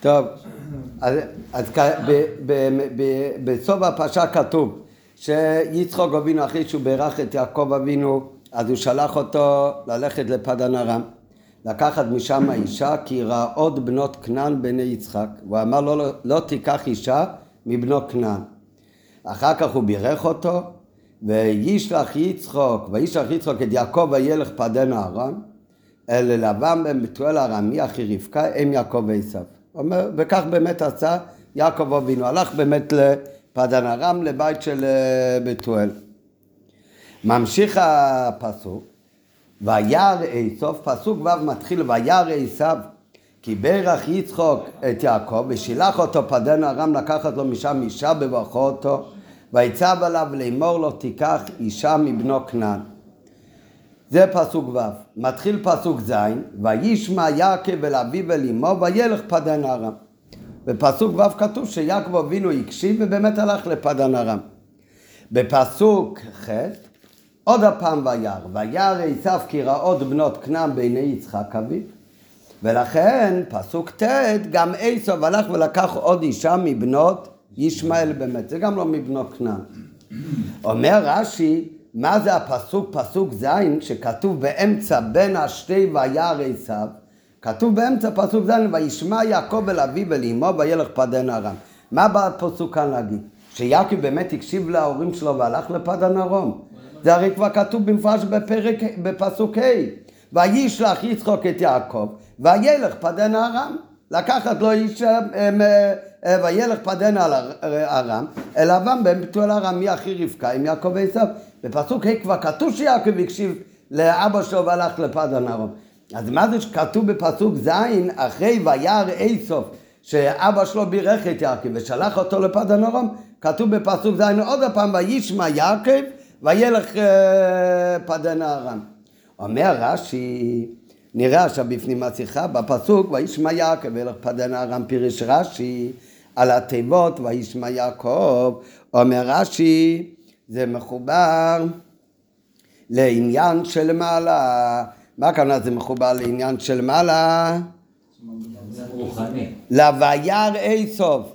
טוב, אז, אז בסוף הפרשה כתוב שיצחוק אבינו אחרי שהוא בירך את יעקב אבינו אז הוא שלח אותו ללכת לפדן ארם לקחת משם אישה כי רעות בנות כנען בני יצחק הוא אמר לו לא, לא תיקח אישה מבנות כנען. אחר כך הוא בירך אותו וישלח יצחוק וישלח יצחוק את יעקב וילך פדן ארם אל לבן בן בתואל ארמי אחי רבקה אם יעקב ועשיו אומר, וכך באמת עשה יעקב אבינו, הלך באמת לפדן ארם, לבית של אה, בתואל. ממשיך הפסוק, וירא עשיו, פסוק ו' מתחיל וירא עשיו, כי ברך יצחוק את יעקב ושילח אותו פדן ארם לקחת לו משם אישה בברכו אותו ויצב עליו לאמור לו תיקח אישה מבנו כנען. זה פסוק ו'. מתחיל פסוק ז', וישמע יעקב אל אביו ואל אמו וילך פדן ארם. בפסוק ו' כתוב שיעקב אבינו הקשיב ובאמת הלך לפדן ארם. בפסוק ח' עוד הפעם וירא, וירא עשיו כי רעות בנות כנען בעיני יצחק אביו. ולכן פסוק ט' גם עשיו הלך ולקח עוד אישה מבנות ישמעאל באמת, זה גם לא מבנות כנען. אומר רש"י מה זה הפסוק, פסוק ז', שכתוב באמצע בין השתי וירא עשיו, כתוב באמצע פסוק ז', וישמע יעקב אל אביו ואל אמו וילך פדן ארם. מה בא הפסוק כאן להגיד? שיעקב באמת הקשיב להורים שלו והלך לפדן ארום. זה הרי כבר כתוב במפורש בפרק, בפסוק ה', וישלח יצחוק את יעקב וילך פדן ארם. לקחת לו איש אה, אה, וילך פדן על ארם, אל אבם בן בתואל ארמי אחי רבקה עם יעקב ועשיו. בפסוק ה' כבר כתוב שיעקב הקשיב לאבא שלו והלך לפדן ארום. אז מה זה שכתוב בפסוק ז' אחרי וירא איסוף שאבא שלו בירך את יעקב ושלח אותו לפדן ארום, כתוב בפסוק ז' עוד פעם וישמע יעקב וילך אה, פדן ארם. אומר רש"י נראה עכשיו בפנים השיחה, בפסוק וישמע יעקב וילך פדן ארם פירש רש"י על התיבות וישמע יעקב, אומר רש"י זה מחובר לעניין של מעלה. מה הכוונה זה מחובר לעניין של מעלה? לווירא איסוף.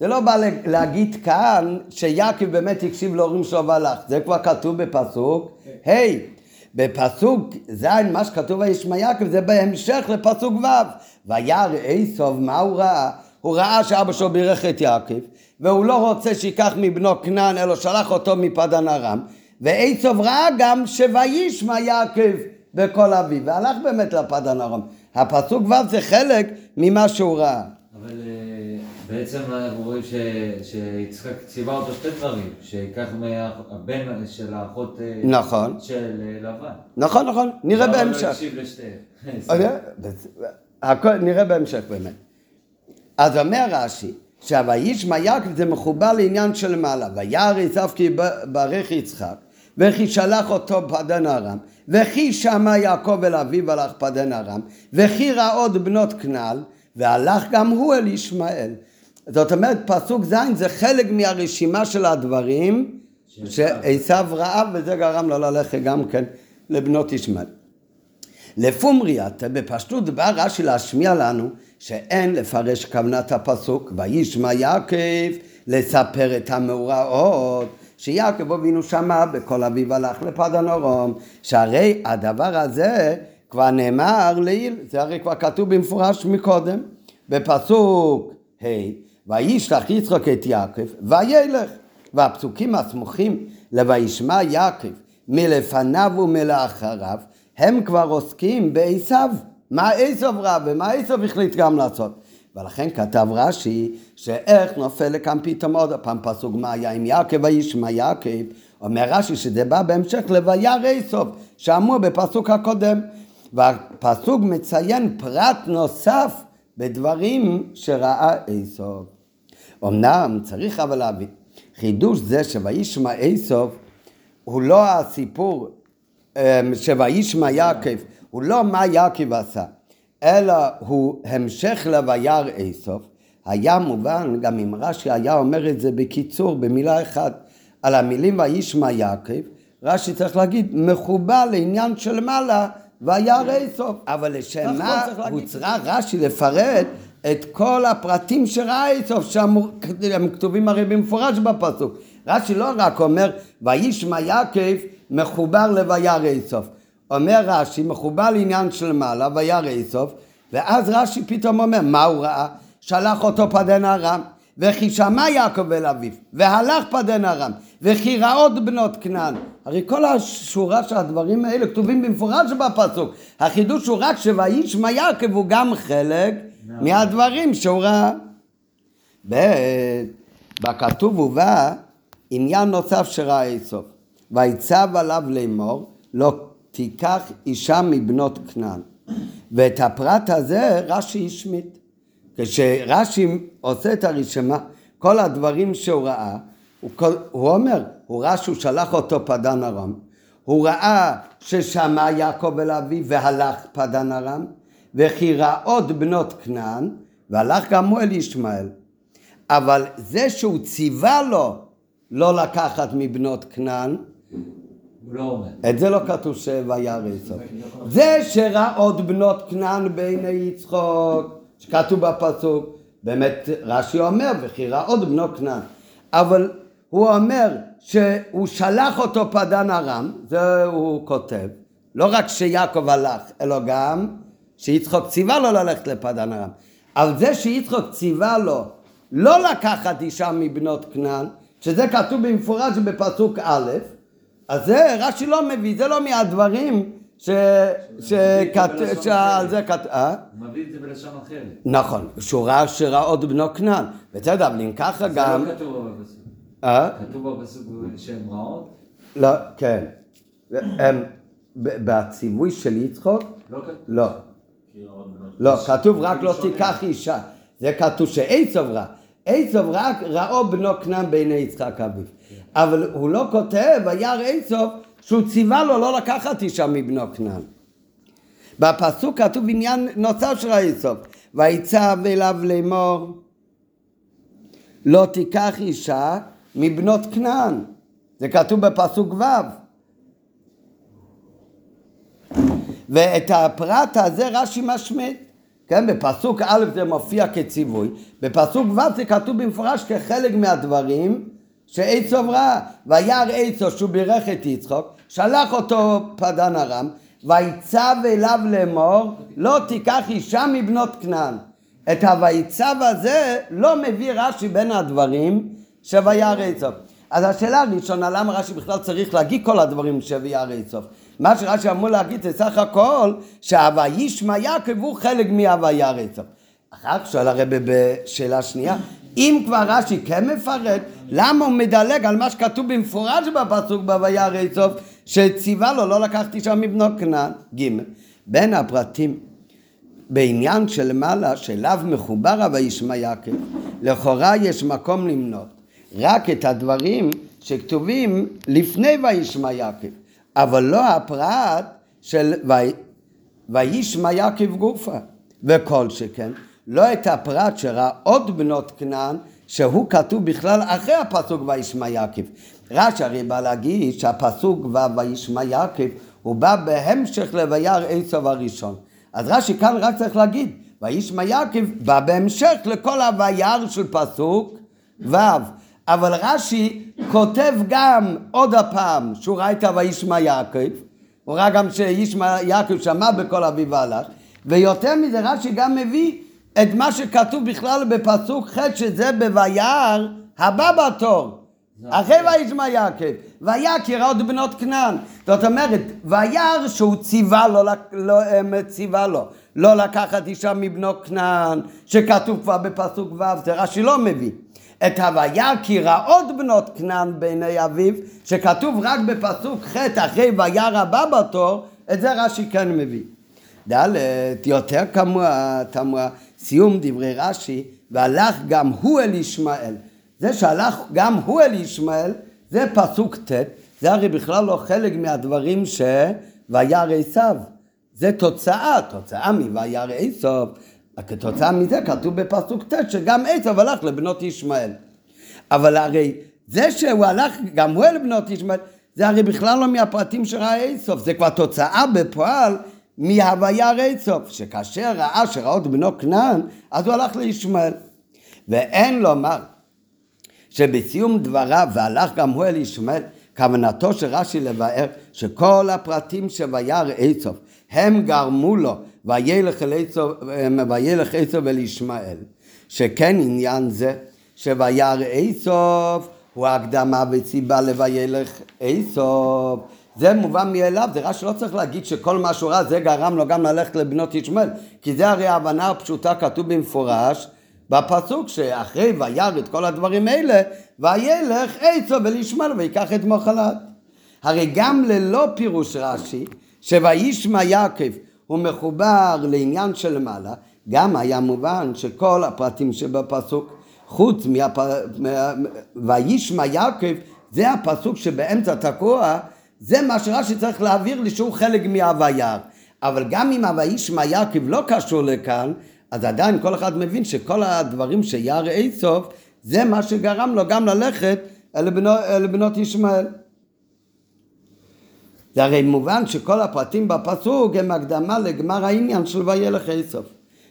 זה לא בא להגיד כאן שיעקב באמת הקשיב להורים שלו והלך, זה כבר כתוב בפסוק ה' hey, בפסוק ז', מה שכתוב וישמע יעקב זה בהמשך לפסוק ו', וירא איסוף, מה הוא ראה? הוא ראה שאבא שלו בירך את יעקב, והוא לא רוצה שייקח מבנו כנען, אלא שלח אותו מפדן ארם, ואיסוף ראה גם שוישמע יעקב בכל אביו, והלך באמת לפדן ארם. הפסוק ו' זה חלק ממה שהוא ראה. אבל אה, בעצם אנחנו רואים שיצחק ציווה אותו שתי דברים, שיקח מהבן של האחות אה, נכון. של אה, לבן. נכון, נכון, נראה לא בהמשך. הקשיב לשתיהם? אוקיי? הכל נראה בהמשך באמת. אז אומר רש"י, שה"וישמע יעקב" זה מחובר לעניין של מעלה. וירא עשיו כי ברך יצחק, וכי שלח אותו פדן ארם, וכי שמע יעקב אל אביו הלך פדן ארם, וכי ראה עוד בנות כנען, והלך גם הוא אל ישמעאל. זאת אומרת, פסוק ז' זה חלק מהרשימה של הדברים שעשיו ראה, וזה גרם לו ללכת גם כן לבנות ישמעאל. לפומריית, בפשטות בא רש"י להשמיע לנו שאין לפרש כוונת הפסוק, וישמע יעקב לספר את המאורעות, שיעקב אבינו שמע בכל אביו הלך לפדן אורום, שהרי הדבר הזה כבר נאמר לעיל, זה הרי כבר כתוב במפורש מקודם, בפסוק ה' וישלח יצחק את יעקב וילך, והפסוקים הסמוכים ל"וישמע יעקב" מלפניו ומלאחריו הם כבר עוסקים בעשיו. מה עשיו רע ומה עשיו החליט גם לעשות. ולכן כתב רש"י שאיך נופל לכאן פתאום עוד פעם פסוק מה היה עם יעקב וישמע יעקב אומר רש"י שזה בא בהמשך לוויר עשיו שאמור בפסוק הקודם והפסוק מציין פרט נוסף בדברים שראה עשיו. אמנם צריך אבל להבין חידוש זה שוישמע עשיו הוא לא הסיפור אמ, שוישמע יעקב, הוא לא מה יעקב עשה, אלא הוא המשך לוויר איסוף, היה מובן, גם אם רש"י היה אומר את זה בקיצור, במילה אחת, על המילים וישמע יעקב, רש"י צריך להגיד, מחובר לעניין של מעלה וירא איסוף. אבל לשם מה הוצרה רש"י לפרט את כל הפרטים שראה איסוף, שהם כתובים הרי במפורש בפסוק. רש"י לא רק אומר וישמע יעקב מחובר לוירא איסוף. אומר רש"י מחובר לעניין של מעלה וירא איסוף ואז רש"י פתאום אומר מה הוא ראה? שלח אותו פדן ארם וכי שמע יעקב אל אביו, והלך פדן ארם, וכי רעות בנות כנען. הרי כל השורה של הדברים האלה כתובים במפורש בפסוק. החידוש הוא רק שוישמע יעקב הוא גם חלק מהדברים שהוא ראה. בכתוב הובא עניין נוסף שראה איסוף. ויצב עליו לאמור, לא תיקח אישה מבנות כנען. ואת הפרט הזה רש"י השמיט. כשרש"י עושה את הרשימה, כל הדברים שהוא ראה, הוא, כל, הוא אומר, הוא ראה שהוא שלח אותו פדן ארם, הוא ראה ששמע יעקב אל אביו והלך פדן ארם, וכי ראה עוד בנות כנען, והלך גם הוא אל ישמעאל. אבל זה שהוא ציווה לו לא לקחת מבנות כנען, לא את זה לא כתוב שוירא. זה שראה עוד בנות כנען בעיני יצחוק, שכתוב בפסוק, באמת רש"י אומר, וכי ראה עוד בנו כנען. אבל הוא אומר שהוא שלח אותו פדן ארם, זה הוא כותב, לא רק שיעקב הלך, אלא גם שיצחוק ציווה לו ללכת לפדן ארם. על זה שיצחוק ציווה לו לא לקחת אישה מבנות כנען, שזה כתוב במפורש בפסוק א', אז זה רש"י לא מביא, זה לא מהדברים ש... שעל זה כתוב, אה? הוא מביא את זה בלשון אחרת. נכון, שורה שראות בנו כנען. בסדר, אבל אם ככה גם... זה לא כתוב בפסוק. אה? כתוב בפסוק שהן רעות? לא, כן. בציווי של יצחוק? לא כתוב. לא. כתוב רק לא תיקח אישה. זה כתוב שעצב רע. עצב רק ראו בנו כנען בעיני יצחק אביו. אבל הוא לא כותב, וירא עצב שהוא ציווה לו לא לקחת אישה מבנו כנען. בפסוק כתוב עניין נוסף של היסוף, ויצב אליו לאמור לא תיקח אישה מבנות כנען, זה כתוב בפסוק ו' ואת הפרט הזה רש"י משמיט, כן, בפסוק א' זה מופיע כציווי, בפסוק ו' זה כתוב במפורש כחלק מהדברים שעצוב ראה, וירא עצוב שהוא בירך את יצחוק, שלח אותו פדן ארם, ויצב אליו לאמור, לא תיקח אישה מבנות כנען. את הויצב הזה לא מביא רש"י בין הדברים שוירא עצוב. אז השאלה הראשונה, למה רש"י בכלל צריך להגיד כל הדברים שוירא עצוב? מה שרש"י אמור להגיד זה סך הכל שהווישמע יעקב הוא חלק מהווירא עצוב. אחר כך שואל הרב בשאלה שנייה, אם כבר רש"י כן מפרט, למה הוא מדלג על מה שכתוב במפורש בפסוק ב"וירא עצוב", שציווה לו לא לקחתי שם מבנו כנען. ג' בין הפרטים בעניין שלמעלה שאליו מחובר ה"וישמע יעקב", לכאורה יש מקום למנות רק את הדברים שכתובים לפני וישמע יעקב, אבל לא הפרט של וישמע יעקב גופה, וכל שכן לא את הפרט שראה עוד בנות כנען, שהוא כתוב בכלל אחרי הפסוק וישמע יעקב. רש"י הרי בא להגיד שהפסוק וישמע יעקב הוא בא בהמשך לויר עשב הראשון. אז רש"י כאן רק צריך להגיד וישמע יעקב בא בהמשך לכל הווירא של פסוק ו'. אבל רש"י כותב גם עוד הפעם שהוא ראה את ה"וישמע יעקב", הוא ראה גם שישמע יעקב שמע בקול אביו והלך, ויותר מזה רש"י גם מביא את מה שכתוב בכלל בפסוק ח' שזה בוירא הבא בתור. אחרי וישמע יעקב, ויקר עוד בנות כנען. זאת אומרת, וירא שהוא ציווה לו, לא, ציווה לו לא לקחת אישה מבנות כנען, שכתוב כבר בפסוק ו', זה רש"י לא מביא. את הוויה כי רעות בנות כנען בעיני אביו, שכתוב רק בפסוק ח' אחרי וירא הבא בתור, את זה רש"י כן מביא. ד' יותר כמוה, תמוה, סיום דברי רש"י, והלך גם הוא אל ישמעאל. זה שהלך גם הוא אל ישמעאל, זה פסוק ט', זה הרי בכלל לא חלק מהדברים שוירא עשיו. זה תוצאה, תוצאה מוירא עשיו. כתוצאה מזה כתוב בפסוק ט' שגם עשיו הלך לבנות ישמעאל. אבל הרי זה שהוא הלך גם הוא אל בנות ישמעאל, זה הרי בכלל לא מהפרטים שראה עשיו, זה כבר תוצאה בפועל מהוויה רצוף, שכאשר ראה שראות בנו כנען, אז הוא הלך לישמעאל. ואין לומר שבסיום דבריו והלך גם הוא אל ישמעאל, כוונתו של רש"י לבאר שכל הפרטים שויר עצוב הם גרמו לו וילך עצוב אל ישמעאל, שכן עניין זה שויר עצוב הוא הקדמה וסיבה לוילך עצוב. זה מובן מאליו, זה רש"י לא צריך להגיד שכל מה שהוא רע זה גרם לו גם ללכת לבנות ישמעאל, כי זה הרי ההבנה הפשוטה כתוב במפורש בפסוק שאחרי וירא את כל הדברים האלה, וילך עצו ולישמעאל ויקח את מוחלת. הרי גם ללא פירוש רש"י, שוישמע יעקב הוא מחובר לעניין של מעלה, גם היה מובן שכל הפרטים שבפסוק, חוץ מהפ... וישמע יעקב, זה הפסוק שבאמצע תקוע, זה מה שרש"י צריך להעביר לי שהוא חלק מהווירא. אבל גם אם הוישמע יעקב לא קשור לכאן, אז עדיין כל אחד מבין שכל הדברים שירא איסוף זה מה שגרם לו גם ללכת אל בנות, אל בנות ישמעאל. זה הרי מובן שכל הפרטים בפסוק הם הקדמה לגמר העניין של וילך איסוף.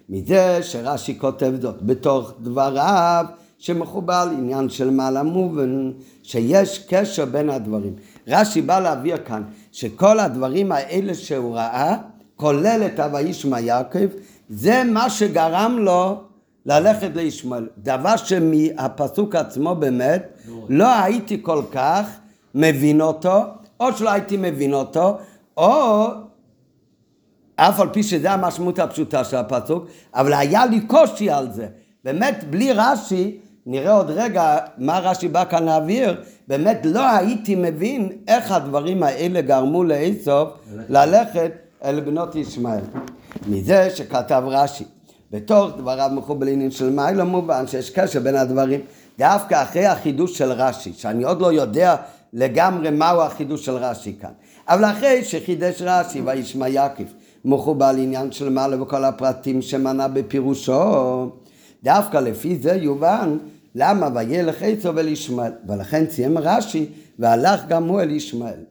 מזה שרש"י כותב זאת בתוך דבריו שמחובר לעניין של מעלה מובן, שיש קשר בין הדברים. רש"י בא להביא כאן שכל הדברים האלה שהוא ראה, כולל את ה"וישמע יעקב", זה מה שגרם לו ללכת לישמעאל. דבר שמהפסוק עצמו באמת לא הייתי כל כך מבין אותו, או שלא הייתי מבין אותו, או אף על פי שזה המשמעות הפשוטה של הפסוק, אבל היה לי קושי על זה. באמת, בלי רש"י, נראה עוד רגע מה רש"י בא כאן להעביר, באמת לא הייתי מבין איך הדברים האלה גרמו לאיסוף ללכת אל בנות ישמעאל. מזה שכתב רש"י, בתוך דבריו מחובלינים של מיילו מובן שיש קשר בין הדברים, דווקא אחרי החידוש של רש"י, שאני עוד לא יודע לגמרי מהו החידוש של רש"י כאן, אבל אחרי שחידש רש"י וישמע יעקב, מחובר לעניין של מעלה וכל הפרטים שמנה בפירושו, דווקא לפי זה יובן למה וילך עצו אל ישמעאל, ולכן סיים רש"י והלך גם הוא אל ישמעאל.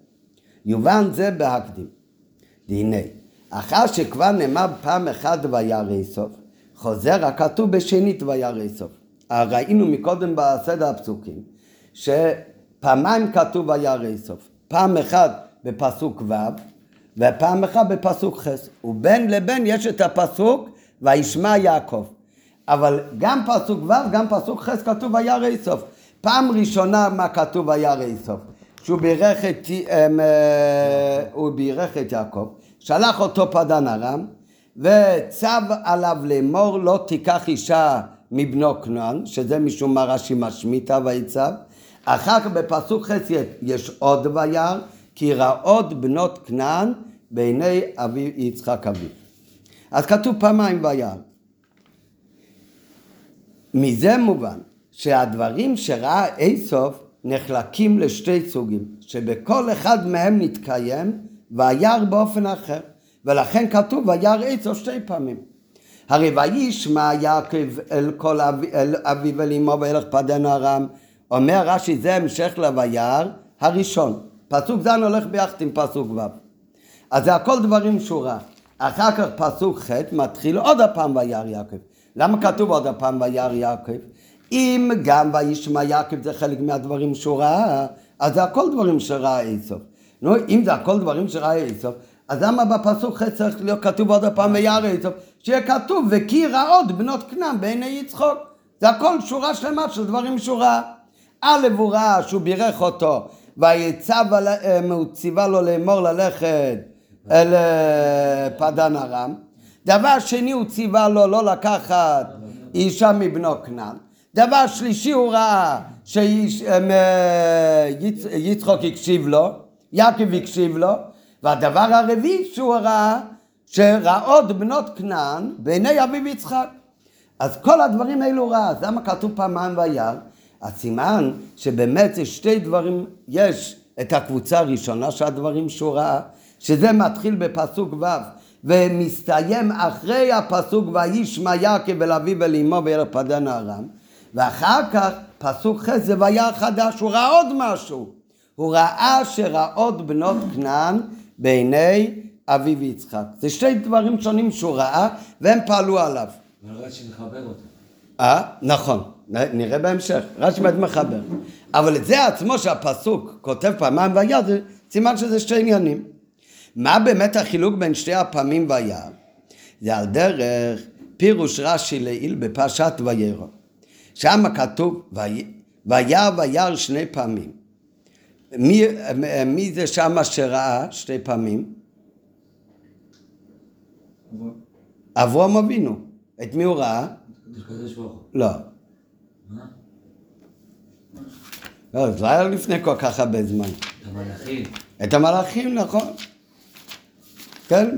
יובן זה בהקדים. והנה, אחר שכבר נאמר פעם אחת וירא סוף, חוזר הכתוב בשנית וירא סוף. ראינו מקודם בסדר הפסוקים, שפעמיים כתוב וירא סוף. פעם אחת בפסוק ו' ופעם אחת בפסוק ח'. ובין לבין יש את הפסוק וישמע יעקב. אבל גם פסוק ו', גם פסוק ח' כתוב וירא סוף. פעם ראשונה מה כתוב וירא סוף? שהוא בירך את, אמ, אה, הוא בירך את יעקב. שלח אותו פדן ארם, וצו עליו לאמור לא תיקח אישה מבנו כנען, שזה משום מה רש"י משמיטה ויצב. אחר כך בפסוק חצי יש עוד וירא, כי רעות בנות כנען בעיני אבי יצחק אביו. אז כתוב פעמיים וירא. מזה מובן שהדברים שראה איסוף נחלקים לשתי סוגים, שבכל אחד מהם נתקיים וירא באופן אחר, ולכן כתוב וירא עצו שתי פעמים. הרי וישמע יעקב אל כל אבי, אל אביו ואל אמו וילך פדן ארם, אומר רש"י זה המשך לוירא הראשון. פסוק ז' הולך ביחד עם פסוק ו'. אז זה הכל דברים שורה. אחר כך פסוק ח' מתחיל עוד הפעם וירא יעקב. למה כתוב עוד הפעם וירא יעקב? אם גם וישמע יעקב זה חלק מהדברים שהוא ראה, אז זה הכל דברים שראה איסוף. נו, אם זה הכל דברים שראה איסוף, אז למה בפסוק ח' צריך להיות כתוב עוד הפעם וירא איסוף? שיהיה כתוב וכי רעות בנות כנען בעיני יצחוק. זה הכל שורה שלמה של דברים שהוא ראה. א' הוא ראה שהוא בירך אותו ויצב, אה, ציווה לו לאמור ללכת אל אה, פדן ארם. דבר שני הוא ציווה לו לא לקחת אישה מבנו כנען. דבר שלישי הוא ראה שיצחוק אה, הקשיב לו, יעקב הקשיב לו, והדבר הרביעי שהוא ראה שראות בנות כנען בעיני אביו יצחק. אז כל הדברים האלו ראה, אז למה כתוב פעמיים וירא? הסימן שבאמת יש שתי דברים, יש את הקבוצה הראשונה של הדברים שהוא ראה, שזה מתחיל בפסוק ו' ומסתיים אחרי הפסוק וישמע יעקב אל אביו ואל אמו וילך פדן ארם ואחר כך פסוק ח' זה וירא חדש, הוא ראה עוד משהו. הוא ראה שרעות בנות כנען בעיני אביו יצחק. זה שתי דברים שונים שהוא ראה והם פעלו עליו. אבל רש"י מחבר אותם. אה, נכון, נראה בהמשך, רש"י באמת מחבר. אבל את זה עצמו שהפסוק כותב פעמיים וירא, זה סימן שזה שתי עניינים. מה באמת החילוק בין שתי הפעמים וירא? זה על דרך פירוש רש"י לעיל בפרשת וירא. שם כתוב "וירא וירא וירא שני פעמים. מי, מי זה שמה שראה שתי פעמים? אברהם אבינו. את מי הוא ראה? הקדוש ברוך הוא. לא. מה? לא, זה לא היה לפני כל כך הרבה זמן. המלאכים. את המלאכים, נכון. כן,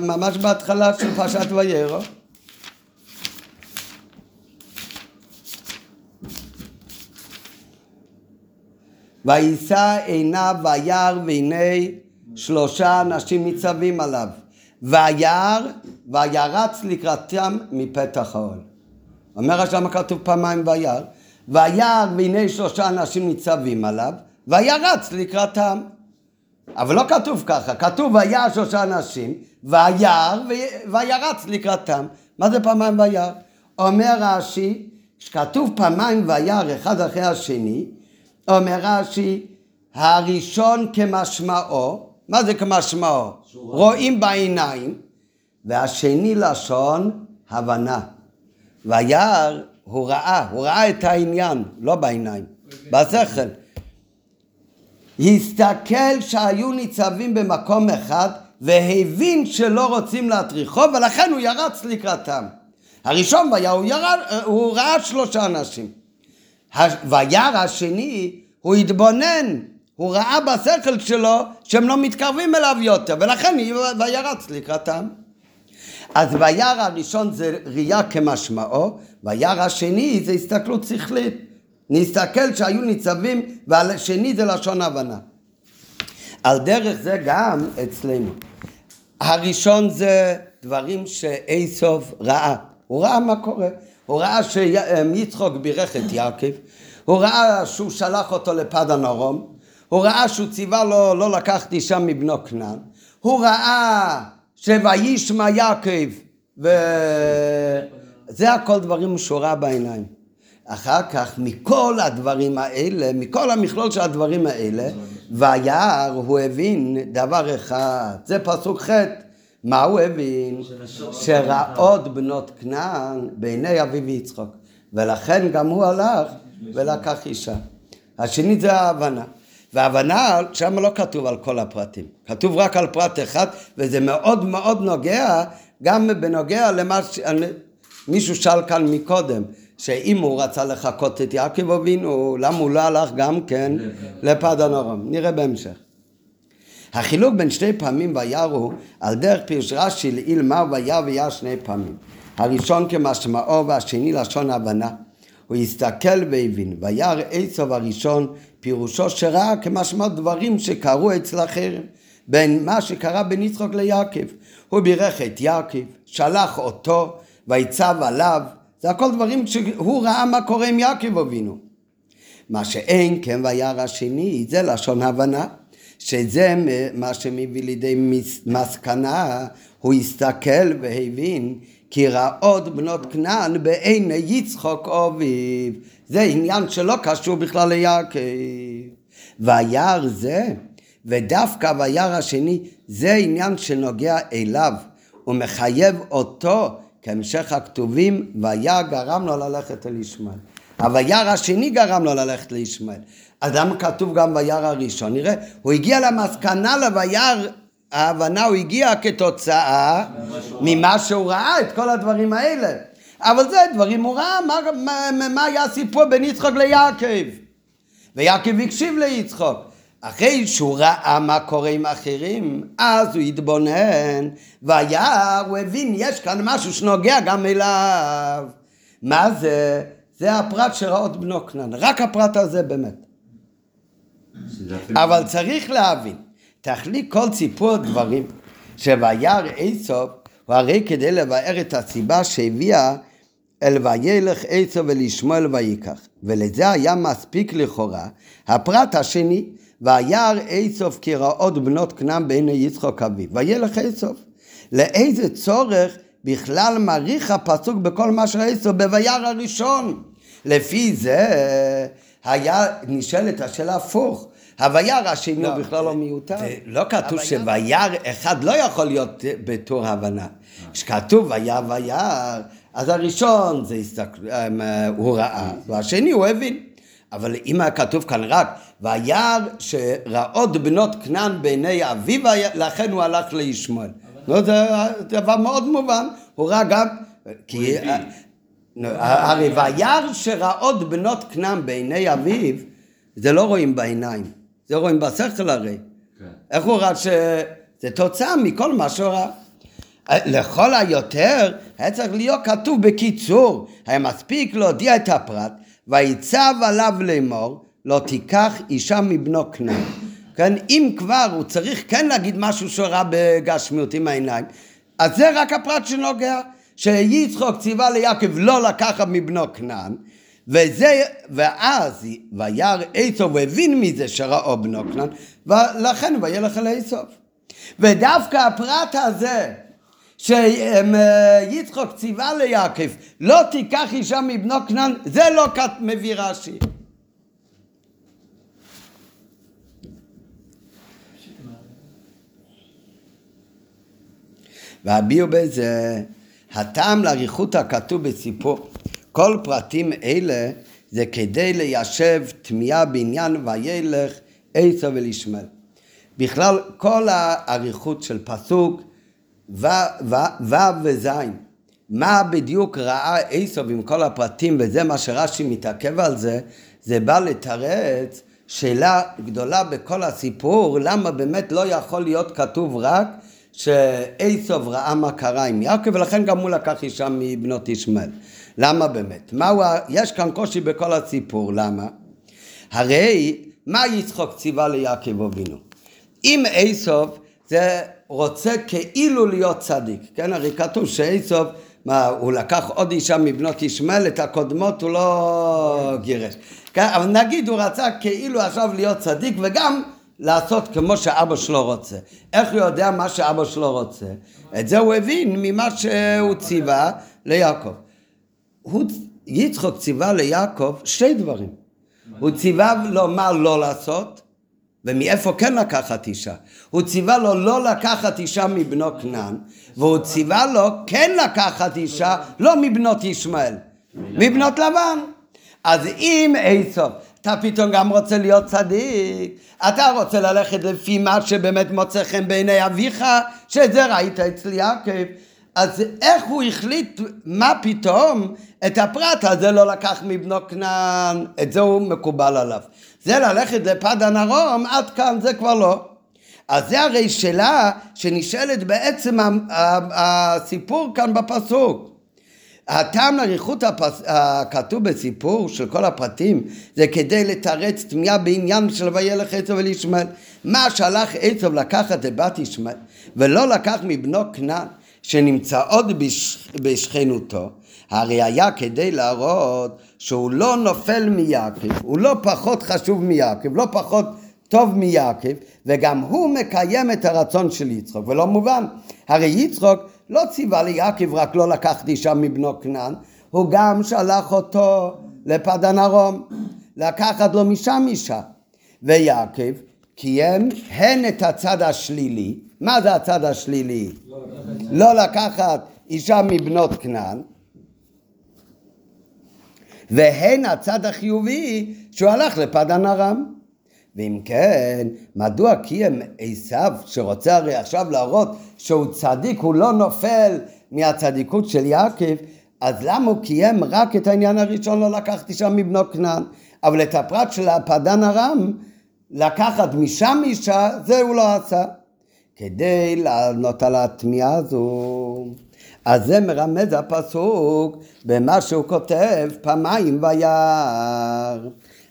ממש בהתחלה של פרשת וירא. ויישא עיניו וירא והנה שלושה אנשים ניצבים עליו. וירא וירץ לקראתם מפתח האוהל. אומר השם כתוב פעמיים וירא. וירא והנה שלושה אנשים ניצבים עליו וירץ לקראתם. אבל לא כתוב ככה, כתוב וירא שלושה אנשים, וירא ו- וירץ לקראתם. מה זה פעמיים וירא? אומר רש"י, כשכתוב פעמיים וירא אחד אחרי השני, אומר רש"י, הראשון כמשמעו, מה זה כמשמעו? שהוא ראה. רואים בעיניים, והשני לשון הבנה. וירא, הוא ראה, הוא ראה את העניין, לא בעיניים, בשכל. הסתכל שהיו ניצבים במקום אחד והבין שלא רוצים להטריחו ולכן הוא ירץ לקראתם. הראשון והיה, הוא, ירד, הוא ראה שלושה אנשים. וירא השני, הוא התבונן, הוא ראה בשכל שלו שהם לא מתקרבים אליו יותר ולכן הוא- וירץ לקראתם. אז וירא הראשון זה ראייה כמשמעו, וירא השני זה הסתכלות שכלית. נסתכל שהיו ניצבים, והשני זה לשון הבנה. על דרך זה גם אצלנו. הראשון זה דברים שאיסוף ראה. הוא ראה מה קורה. הוא ראה שיצחוק בירך את יעקב, הוא ראה שהוא שלח אותו לפדן ארום, הוא ראה שהוא ציווה לו לא לקחת אישה מבנו כנען, הוא ראה שוישמע יעקב, וזה הכל דברים שהוא ראה בעיניים. אחר כך מכל הדברים האלה, מכל המכלול של הדברים האלה, וירא הוא הבין דבר אחד, זה פסוק ח', מה הוא הבין? שראות בנות כנען בעיני אביו יצחוק, ולכן גם הוא הלך ולקח אישה. השני זה ההבנה. וההבנה, שם לא כתוב על כל הפרטים, כתוב רק על פרט אחד, וזה מאוד מאוד נוגע, גם בנוגע למה ש... מישהו שאל כאן מקודם, שאם הוא רצה לחקות את יעקב אבינו, למה הוא לא הלך גם כן לפדן ארום? נראה בהמשך. החילוק בין שתי פעמים וירא הוא על דרך פירוש רש"י לעיל מר וירא וירא שני פעמים. הראשון כמשמעו והשני לשון הבנה. הוא הסתכל והבין, וירא עשב הראשון פירושו שראה כמשמע דברים שקרו אצל אחרים. בין מה שקרה בין יצחוק ליעקב. הוא בירך את יעקב, שלח אותו, ויצב עליו. זה הכל דברים שהוא ראה מה קורה עם יעקב אבינו. מה שאין כן וירא השני זה לשון הבנה. שזה מה שמביא לידי מס- מסקנה, הוא הסתכל והבין כי רעות בנות כנען בעיני יצחוק אביו. זה עניין שלא קשור בכלל ליעקב. וירא זה, ודווקא וירא השני, זה עניין שנוגע אליו, ומחייב אותו כהמשך הכתובים, וירא גרם לו ללכת אל ישמעאל. הוירא השני גרם לו ללכת לישמעאל. אז למה כתוב גם וירא הראשון? נראה, הוא הגיע למסקנה לוירא, ההבנה הוא הגיע כתוצאה ממה שהוא ראה, את כל הדברים האלה. אבל זה דברים הוא ראה, מה, מה, מה היה הסיפור בין יצחוק ליעקב? ויעקב הקשיב ליצחוק. אחרי שהוא ראה מה קורה עם אחרים, אז הוא התבונן, והיה, הוא הבין, יש כאן משהו שנוגע גם אליו. מה זה? זה הפרט שראות בנו כנען, רק הפרט הזה באמת. אבל צריך להבין, תכלית כל סיפור דברים שוירא עשו, הוא הרי כדי לבאר את הסיבה שהביאה אל וילך עשו ולשמואל ויקח. ולזה היה מספיק לכאורה הפרט השני, וירא איסוף כי רעות בנות כנען בעיני יצחוק אביו. וילך איסוף. לאיזה צורך בכלל מעריך הפסוק בכל מה שראיסוף בוירא הראשון. לפי זה היה נשאלת השאלה הפוך. הווירא השני הוא בכלל לא מיותר. לא כתוב שווירא אחד לא יכול להיות בתור הבנה. כשכתוב וירא וירא, אז הראשון זה הסתכל... הוא ראה, והשני הוא הבין. אבל אם היה כתוב כאן רק וירא שראות בנות כנען בעיני אביו, לכן הוא הלך לישמעאל. לא, זה דבר מאוד מובן, הוא ראה גם... כי... הרי וירא שראות בנות כנען בעיני אביו, זה לא רואים בעיניים, זה רואים בשכל הרי. כן. איך הוא ראה ש... זה תוצאה מכל מה שהוא ראה. לכל היותר היה צריך להיות כתוב בקיצור, היה מספיק להודיע את הפרט, ויצב עליו לאמור, לא תיקח אישה מבנו כנען. כן, אם כבר הוא צריך כן להגיד משהו שהוא ראה בגשמיות עם העיניים, אז זה רק הפרט שנוגע. שיצחוק ציווה ליעקב לא לקחת מבנו כנען, וזה, ואז וירא איסוף והבין מזה שראו בנו כנען, ולכן וילך אל איסוף. ודווקא הפרט הזה, שיצחוק ציווה ליעקב, לא תיקח אישה מבנו כנען, זה לא מביא רש"י. והביאו בזה הטעם לאריכות הכתוב בסיפור כל פרטים אלה זה כדי ליישב תמיהה בעניין וילך עשר ולישמעאל. בכלל כל האריכות של פסוק ו' וז' מה בדיוק ראה עשו עם כל הפרטים וזה מה שרש"י מתעכב על זה זה בא לתרץ שאלה גדולה בכל הסיפור למה באמת לא יכול להיות כתוב רק שעשוב ראה מה קרה עם יעקב ולכן גם הוא לקח אישה מבנות ישמעאל. למה באמת? מהו, יש כאן קושי בכל הסיפור, למה? הרי מה יצחוק ציווה ליעקב אבינו? אם עשוב זה רוצה כאילו להיות צדיק, כן? הרי כתוב שעשוב, מה, הוא לקח עוד אישה מבנות ישמעאל, את הקודמות הוא לא גירש. כן? אבל נגיד הוא רצה כאילו עכשיו להיות צדיק וגם לעשות כמו שאבא שלו רוצה. איך הוא יודע מה שאבא שלו רוצה? את זה הוא הבין ממה שהוא ציווה ליעקב. הוא, יצחוק ציווה ליעקב שתי דברים. הוא ציווה לו מה לא לעשות, ומאיפה כן לקחת אישה. הוא ציווה לו לא לקחת אישה מבנו כנען, והוא ציווה לו כן לקחת אישה לא מבנות ישמעאל, מבנות לבן. אז אם עשו אתה פתאום גם רוצה להיות צדיק, אתה רוצה ללכת לפי מה שבאמת מוצא חן בעיני אביך, שזה ראית אצל יעקב. אז איך הוא החליט, מה פתאום, את הפרט הזה לא לקח מבנו כנען, את זה הוא מקובל עליו. זה ללכת לפדן ארום, עד כאן זה כבר לא. אז זה הרי שאלה שנשאלת בעצם הסיפור כאן בפסוק. הטעם לאריכות הפס... הכתוב בסיפור של כל הפרטים זה כדי לתרץ תמיהה בעניין של וילך עצב ולישמעאל. מה שהלך עצב לקחת את בת ישמעאל ולא לקח מבנו כנען שנמצא עוד בש... בשכנותו הרי היה כדי להראות שהוא לא נופל מיעקב, הוא לא פחות חשוב מיעקב, לא פחות טוב מיעקב, וגם הוא מקיים את הרצון של יצחוק, ולא מובן, הרי יצחוק לא ציווה ליעקב רק לא לקחת אישה מבנו כנען, הוא גם שלח אותו לפדן ארום, לקחת לו משם אישה. ויעקב קיים הן את הצד השלילי, מה זה הצד השלילי? לא לקחת אישה מבנות כנען, והן הצד החיובי שהוא הלך לפדן ארם. ואם כן, מדוע קיים עשיו שרוצה הרי עכשיו להראות שהוא צדיק, הוא לא נופל מהצדיקות של יעקב, אז למה הוא קיים רק את העניין הראשון לא לקחת אישה מבנו כנען, אבל את הפרט של הפדן ארם, לקחת משם אישה, זה הוא לא עשה. כדי לענות על התמיהה הזו. אז זה מרמז הפסוק במה שהוא כותב פעמיים וירא.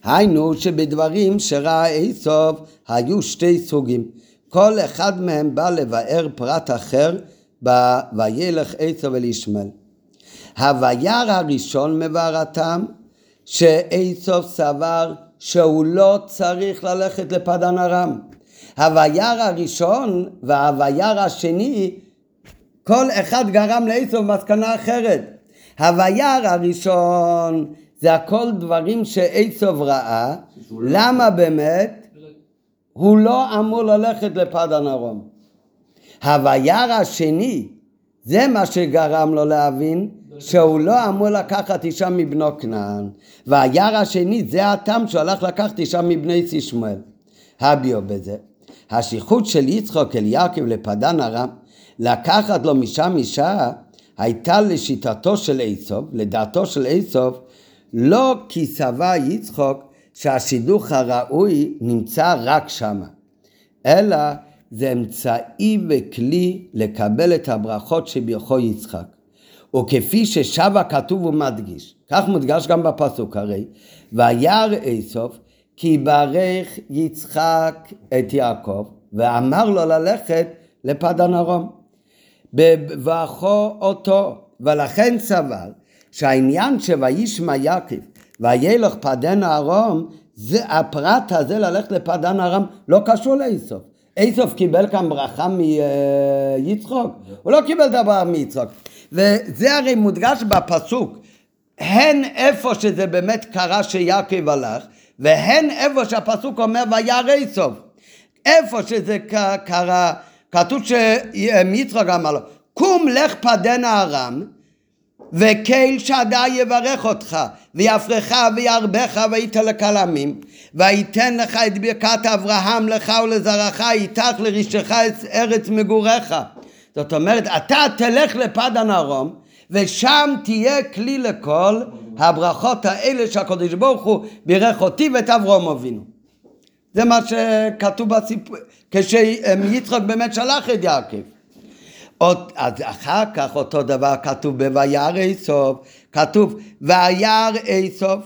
היינו שבדברים שראה איסוף היו שתי סוגים. כל אחד מהם בא לבאר פרט אחר ב... וילך איסוף אל ישמעאל. הווירא הראשון מבארתם שאיסוף סבר שהוא לא צריך ללכת לפדן ארם. הווירא הראשון והווירא השני, כל אחד גרם לעשו מסקנה אחרת. הווירא הראשון זה הכל דברים שעשו ראה, למה באמת? הוא לא אמור ללכת לפדן ארום. הווירא השני, זה מה שגרם לו להבין שהוא לא אמור לקחת אישה מבנו כנען. והירא השני, זה הטעם שהוא הלך לקחת אישה מבני ישמעאל. הביו בזה. השליחות של יצחוק אל יעקב לפדן ארם, לקחת לו משם אישה, הייתה לשיטתו של איסוף, לדעתו של איסוף, לא כי סבר יצחוק שהשידוך הראוי נמצא רק שמה, אלא זה אמצעי וכלי לקבל את הברכות שביכו יצחק. וכפי ששב הכתוב ומדגיש, כך מודגש גם בפסוק הרי, וירא איסוף כי ברך יצחק את יעקב ואמר לו ללכת לפדן ארום. בברכו אותו, ולכן סבר שהעניין שוישמע יעקב וילך פדן ארום, זה הפרט הזה ללכת לפדן ארם לא קשור לאיסוף. איסוף קיבל כאן ברכה מיצחוק, הוא לא קיבל דבר מיצחוק. וזה הרי מודגש בפסוק, הן איפה שזה באמת קרה שיעקב הלך, והן איפה שהפסוק אומר וירא איסוף. איפה שזה קרה, כתוב שיצחק אמר לו, קום לך פדן ארם, וקהל שדי יברך אותך, ויפרך וירבך וייתן לקל עמים, ויתן לך את ברכת אברהם לך ולזרעך איתך לרשתך ארץ מגוריך. זאת אומרת, אתה תלך לפדן ארום, ושם תהיה כלי לכל הברכות האלה שהקדוש ברוך הוא בירך אותי ואת אברום אבינו. זה מה שכתוב בסיפור, כשיצחק באמת שלח את יעקב. עוד, אז אחר כך אותו דבר כתוב ב"וירא איסוף", כתוב "וירא איסוף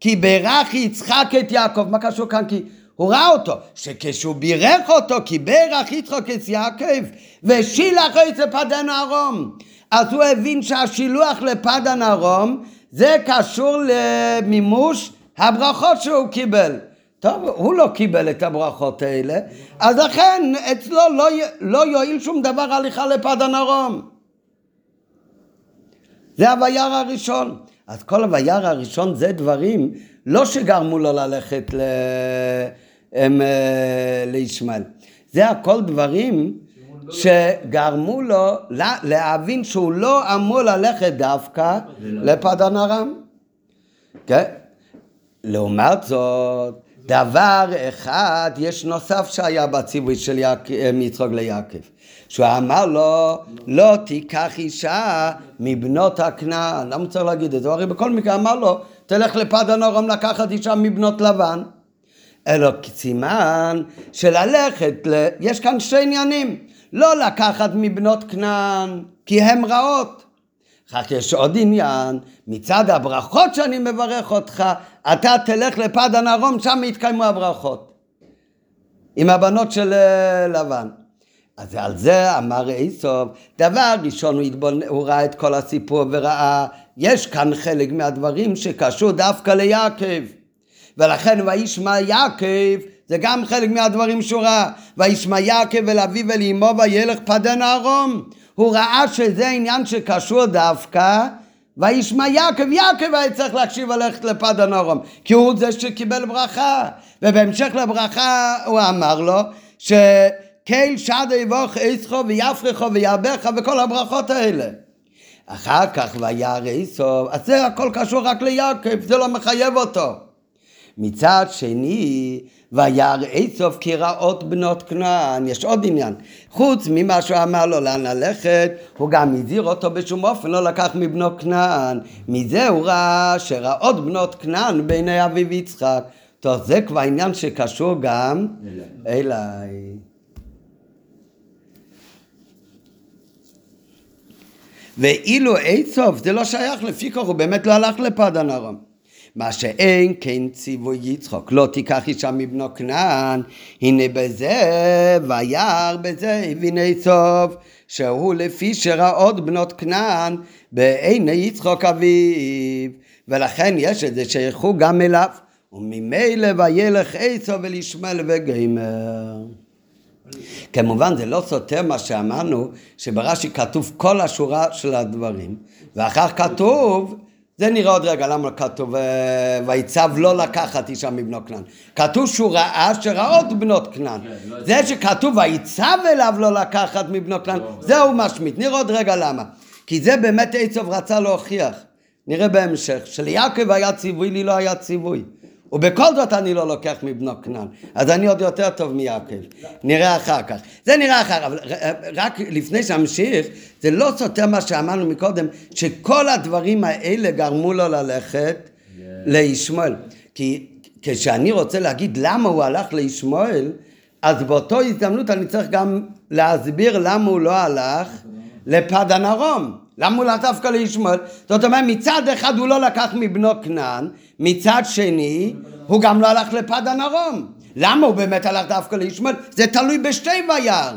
כי ברך יצחק את יעקב", מה קשור כאן? כי הוא ראה אותו, שכשהוא בירך אותו, כי ברך יצחק את יעקב, ושילח את פדן ארום. אז הוא הבין שהשילוח לפדן ארום זה קשור למימוש הברכות שהוא קיבל. טוב, הוא לא קיבל את הברכות האלה, אז לכן אצלו לא, לא יועיל שום דבר הליכה לפדן ארום. זה הווירא הראשון. אז כל הווירא הראשון זה דברים לא שגרמו לו ללכת ל... הם, אה, לישמעאל. זה הכל דברים שגרמו לו להבין שהוא לא אמור ללכת דווקא לפדן ארם. כן? לעומת זאת, דבר אחד יש נוסף שהיה בציווי של יצחק ליעקב, שהוא אמר לו, לא תיקח אישה מבנות הכנען. למה צריך להגיד את זה? הרי בכל מקרה אמר לו, תלך לפדן ארם לקחת אישה מבנות לבן. אלא סימן שללכת, ל... יש כאן שני עניינים, לא לקחת מבנות כנען כי הן רעות. אחר כך יש עוד עניין, מצד הברכות שאני מברך אותך, אתה תלך לפדן ארום, שם יתקיימו הברכות. עם הבנות של אה, לבן. אז על זה אמר איסוף, דבר ראשון הוא, התבונ... הוא ראה את כל הסיפור וראה, יש כאן חלק מהדברים שקשור דווקא ליעקב. ולכן וישמע יעקב, זה גם חלק מהדברים שהוא ראה, וישמע יעקב אל אביו ואל אמו וילך פדן ארום. הוא ראה שזה עניין שקשור דווקא וישמע יעקב, יעקב היה צריך להקשיב ללכת לפדן ארום, כי הוא זה שקיבל ברכה, ובהמשך לברכה הוא אמר לו שקהל שד יבוך איסחו ויפרחו ויעבך וכל הברכות האלה. אחר כך וירא איסו, אז זה הכל קשור רק ליעקב, זה לא מחייב אותו. מצד שני, וירא איסוף כרעות בנות כנען, יש עוד עניין. חוץ ממה שהוא אמר לו לאן ללכת, הוא גם הזהיר אותו בשום אופן לא לקח מבנות כנען. מזה הוא ראה שרעות בנות כנען בעיני אביו יצחק. טוב, זה כבר עניין שקשור גם אליי. ואילו איסוף זה לא שייך לפי כך, הוא באמת לא הלך לפדן ארום. מה שאין כן ציווי יצחוק, לא תיקח אישה מבנו כנען, הנה בזה וירא בזה הביני סוף, שהוא לפי שראות בנות כנען בעיני יצחוק אביו, ולכן יש את זה שייכו גם אליו. וממילא וילך עשו ולישמעאל וגמר. כמובן זה לא סותר מה שאמרנו שברש"י כתוב כל השורה של הדברים ואחר כתוב זה נראה עוד רגע למה כתוב אה, ויצב לא לקחת אישה מבנו כנען כתוב שהוא ראה שראות בנות כנען. כן, לא זה שכתוב ויצב אליו לא לקחת מבנו כנען לא, זהו משמיט נראה עוד רגע למה. כי זה באמת עצוב רצה להוכיח. נראה בהמשך שליעקב היה ציווי לי לא היה ציווי ובכל זאת אני לא לוקח מבנו כנען. אז אני עוד יותר טוב מיעקב. נראה אחר כך. זה נראה אחר, כך, אבל רק לפני שאמשיך, זה לא סותר מה שאמרנו מקודם, שכל הדברים האלה גרמו לו ללכת לישמעאל. כי כשאני רוצה להגיד למה הוא הלך לישמעאל, אז באותו הזדמנות אני צריך גם להסביר למה הוא לא הלך לפדן ארום. למה הוא לא דווקא לישמעאל? זאת אומרת, מצד אחד הוא לא לקח מבנו כנען, מצד שני, הוא גם לא הלך לפדן ארום. למה הוא באמת הלך דווקא לישמעאל? זה תלוי בשתי וירא.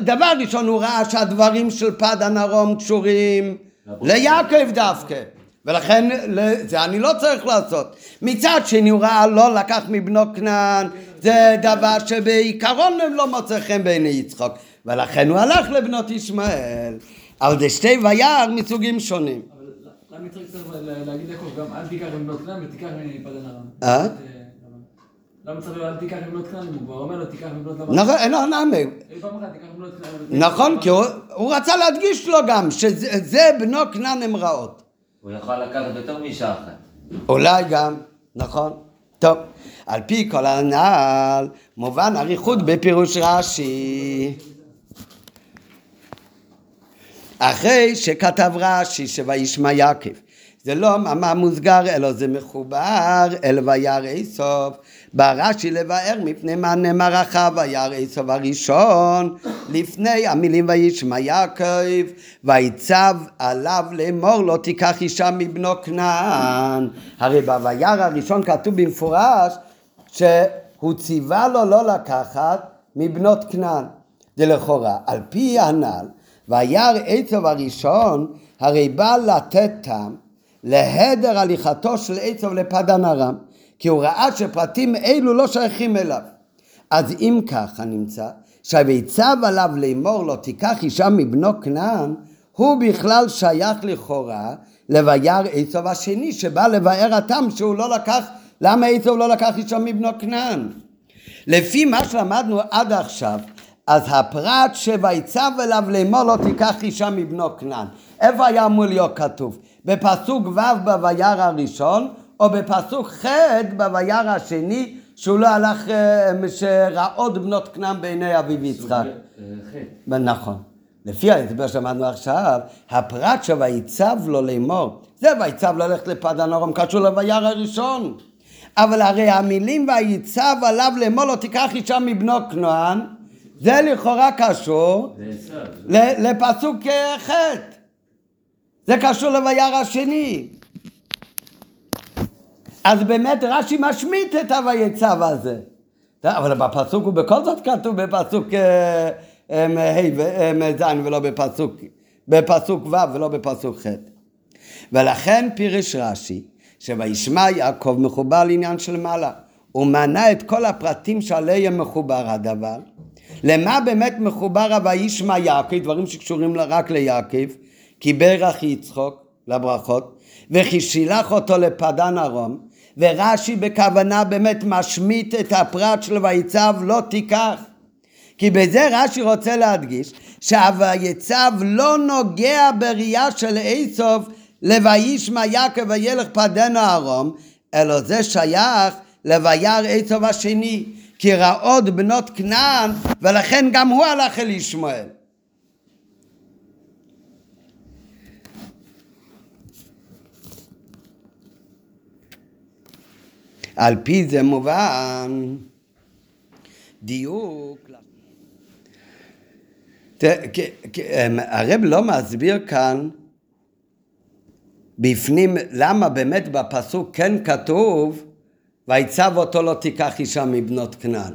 דבר ראשון, הוא ראה שהדברים של פדן ארום קשורים ליעקב דווקא. ולכן זה אני לא צריך לעשות. מצד שני הוא ראה לא לקח מבנו כנען, זה דבר שבעיקרון הם לא מוצא חן בעיני יצחוק. ולכן הוא הלך לבנות ישמעאל. אבל זה שתי וירא מסוגים שונים. למה צריך להגיד יעקב גם אל תיקח מבנות כנען ותיקח מפדן ארם? אה? למה צריך אל תיקח מבנות כנען? הוא כבר אומר לו תיקח מבנות לבן. נכון, מבנות כנען. נכון, כי הוא- הוא רצה להדגיש לו גם שזה בנו כנען הם רעות. הוא יכול לקחת יותר מאישה אחת. אולי גם, נכון. טוב, על פי כל הנ"ל, מובן אריכות בפירוש רש"י. אחרי שכתב רש"י שוישמע יעקב, זה לא מאמר מוסגר, אלא זה מחובר אל וירא סוף. בא רש"י לבאר מפני מה נאמר אחר וירא סוף הראשון, לפני המילים וישמע יעקב, ויצב עליו לאמור לא תיקח אישה מבנו כנען. הרי בוירא הראשון כתוב במפורש שהוא ציווה לו לא לקחת מבנות כנען. זה לכאורה, על פי הנ"ל, וירא עצב הראשון, הרי בא לתת טעם להדר הליכתו של עצב לפדן ארם, כי הוא ראה שפרטים אלו לא שייכים אליו. אז אם ככה נמצא, שהויצב עליו לאמור לו תיקח אישה מבנו כנען, הוא בכלל שייך לכאורה לבייר עצב השני, שבא לבאר הטעם שהוא לא לקח, למה עצב לא לקח אישה מבנו כנען? לפי מה שלמדנו עד עכשיו, אז הפרט שויצב אליו לאמור לא תיקח אישה מבנו כנען. איפה היה אמור להיות כתוב? בפסוק ו' בוירא הראשון, או בפסוק ח' בוירא השני, שהוא לא הלך, אה, שראות בנות כנען בעיני אביו יצחק. אה, חטא. נכון. לפי ההסבר שלמדנו עכשיו, הפרט שויצב לו לאמור, זה ויצב ללכת לפדן אורם קשור לוירא הראשון. אבל הרי המילים ויצב עליו לאמור לא תיקח אישה מבנו כנען, זה לכאורה קשור לפסוק אה, ח'. זה קשור לוירא השני. אז באמת רש"י משמיט את הויצב הזה. אבל בפסוק הוא בכל זאת כתוב בפסוק אה, אה, ה' וז' ולא בפסוק, בפסוק ו' ולא בפסוק ח'. ולכן פירש רש"י שוישמע יעקב מחובר לעניין של מעלה. הוא מנה את כל הפרטים שעליהם מחובר הדבר. למה באמת מחובר הוישמע יעקב, דברים שקשורים רק ליעקב, כי ברך יצחוק לברכות, וכי שילח אותו לפדן ארום, ורש"י בכוונה באמת משמיט את הפרט של ויצב לא תיקח. כי בזה רש"י רוצה להדגיש שהויצב לא נוגע בראייה של איסוף לוישמע יעקב וילך פדנו ארום, אלא זה שייך לויר איסוף השני, כי רעות בנות כנען, ולכן גם הוא הלך אל ישמעאל. על פי זה מובן דיוק. אמ, הרב לא מסביר כאן בפנים למה באמת בפסוק כן כתוב ויצב אותו לא תיקח אישה מבנות כנען.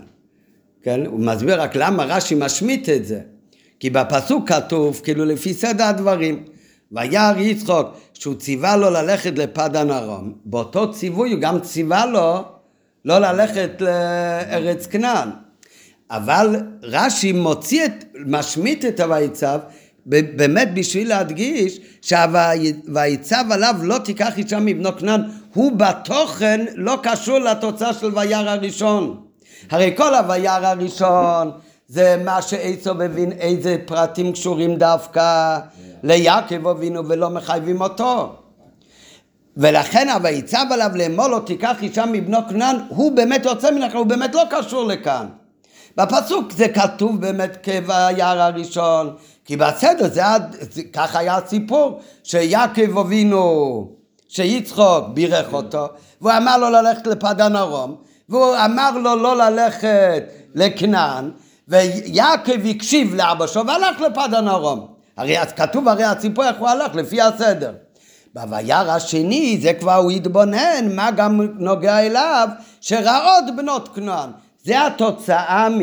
כן? הוא מסביר רק למה רש"י משמיט את זה. כי בפסוק כתוב כאילו לפי סדר הדברים וירא יצחוק שהוא ציווה לו ללכת לפדן ארום, באותו ציווי הוא גם ציווה לו לא ללכת לארץ כנען. אבל רש"י מוציא את, משמיט את הויצב באמת בשביל להדגיש שהויצב עליו לא תיקח אישה מבנו כנען הוא בתוכן לא קשור לתוצאה של וירא הראשון. הרי כל הווירא הראשון זה מה שעצו מבין איזה פרטים קשורים דווקא ליעקב אבינו ולא מחייבים אותו. ולכן הויצב עליו לאמור לו תיקח אישה מבנו כנען הוא באמת יוצא מן הכלל הוא באמת לא קשור לכאן בפסוק זה כתוב באמת כביער הראשון, כי בסדר זה, זה ככה היה הסיפור, שיעקב אבינו, שיצחוק בירך אותו, והוא אמר לו ללכת לפדן ארום, והוא אמר לו לא ללכת לכנען, ויעקב הקשיב לאבא שלו והלך לפדן ארום. הרי אז כתוב הרי הסיפור איך הוא הלך לפי הסדר. בווירא השני זה כבר הוא התבונן מה גם נוגע אליו שראות בנות כנען זה התוצאה מ...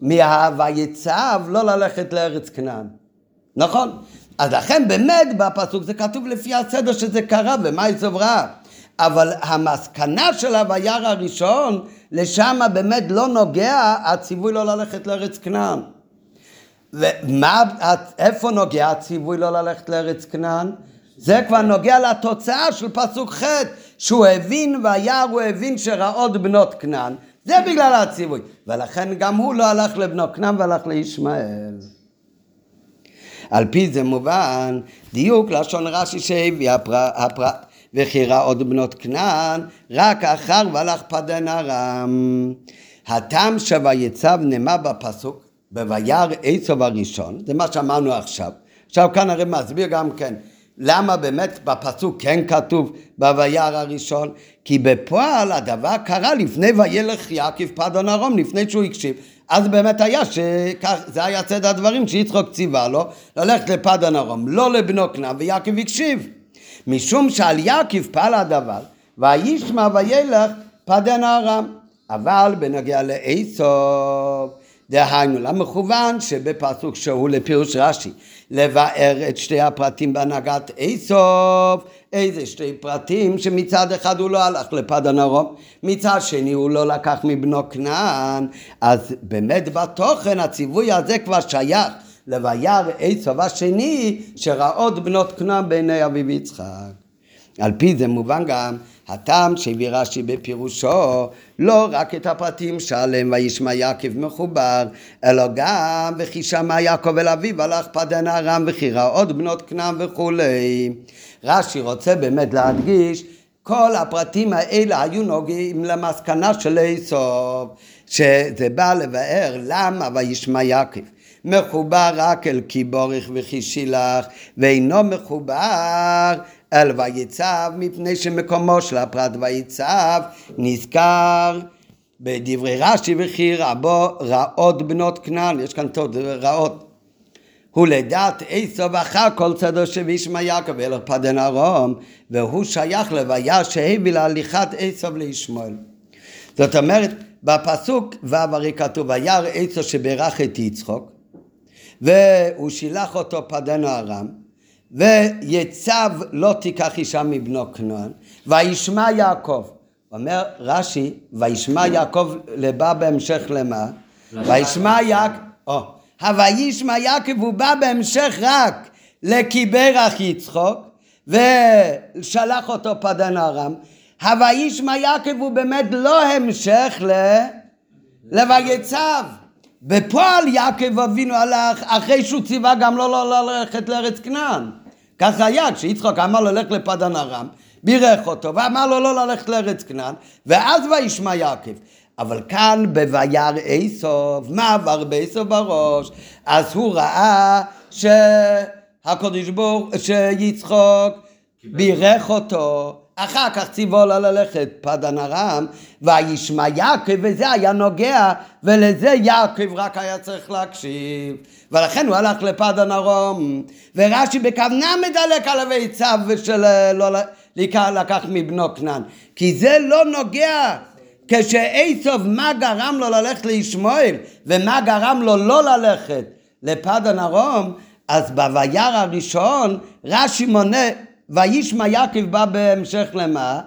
מה"ויצב" לא ללכת לארץ כנען. נכון? אז לכן באמת בפסוק זה כתוב לפי הסדר שזה קרה ומה היא סוברה. אבל המסקנה של הווירא הראשון, לשם באמת לא נוגע הציווי לא ללכת לארץ כנען. ומה, איפה נוגע הציווי לא ללכת לארץ כנען? זה כבר נוגע לתוצאה של פסוק ח' שהוא הבין וירא הוא הבין שראות בנות כנען זה בגלל הציווי. ולכן גם הוא לא הלך לבנו כנען והלך לישמעאל. על פי זה מובן דיוק לשון רש"י שהביא הפרט וכי עוד בנות כנען רק אחר והלך פדן ארם. הטעם שויצב נאמר בפסוק בויר עשב הראשון זה מה שאמרנו עכשיו. עכשיו כאן הרי מסביר גם כן למה באמת בפסוק כן כתוב בויר הראשון? כי בפועל הדבר קרה לפני וילך יעקב פדון ארום, לפני שהוא הקשיב. אז באמת היה שכך, זה היה צד הדברים שיצחוק ציווה לו ללכת לפדון ארום, לא לבנו כנען, ויעקב הקשיב. משום שעל יעקב פעל הדבר, וישמע וילך פדן ארם. אבל בנוגע לעשו דהיינו למכוון שבפסוק שהוא לפירוש רש"י לבאר את שתי הפרטים בהנהגת איסוף איזה שתי פרטים שמצד אחד הוא לא הלך לפדן ארום מצד שני הוא לא לקח מבנו כנען. אז באמת בתוכן הציווי הזה כבר שייך לבייר איסוף השני שראות בנות כנען בעיני אביו יצחק על פי זה מובן גם הטעם שהביא רש"י בפירושו לא רק את הפרטים שעליהם וישמע יעקב מחובר אלא גם וכי שמע יעקב אל אביו הלך פדן ארם וכי ראות בנות כנען וכולי. רש"י רוצה באמת להדגיש כל הפרטים האלה היו נוגעים למסקנה של איסוף שזה בא לבאר למה וישמע יעקב. מחובר רק אל כי בורך וכי שילח ואינו מחובר אל ויצב מפני שמקומו של הפרט ויצב נזכר בדברי רש"י וכי רבו רעות בנות כנען, יש כאן טוב, רעות. הוא לדעת עשו אחר כל צדו שבישמע יעקב אלך פדן ארום והוא שייך לוויה שהביא להליכת עשו לישמעאל. זאת אומרת בפסוק ו' הרי כתוב וירא עשו שברך את יצחוק והוא שילח אותו פדן ארם ויצב לא תיקח אישה מבנו כנען, וישמע יעקב. אומר רש"י, וישמע יעקב לבא בהמשך למה? וישמע יעקב, או, הוישמע יעקב הוא בא בהמשך רק לקיברך יצחוק ושלח אותו פדן ארם. הוישמע יעקב הוא באמת לא המשך ל... לויצב. בפועל יעקב אבינו הלך אחרי שהוא ציווה גם לא, לא ללכת לארץ כנען. ככה היה, כשיצחוק אמר לו לך לפדן ארם, בירך אותו ואמר לו לא ללכת לארץ כנען, ואז וישמע יעקב. אבל כאן בויר איסוף, מה עבר באיסוף בראש? אז הוא ראה שהקדוש ברוך, שיצחוק בירך אותו, אחר כך ציוו לה ללכת פדן ארם, וישמע יעקב, וזה היה נוגע, ולזה יעקב רק היה צריך להקשיב. ולכן הוא הלך לפדן ארום. ורש"י בכוונה מדלק על הביצה ושל לא לקח מבנו כנען. כי זה לא נוגע. כשאיסוף מה גרם לו ללכת לישמעאל ומה גרם לו לא ללכת לפדן ארום אז בויר הראשון רש"י מונה וישמע יעקב בא בהמשך למה?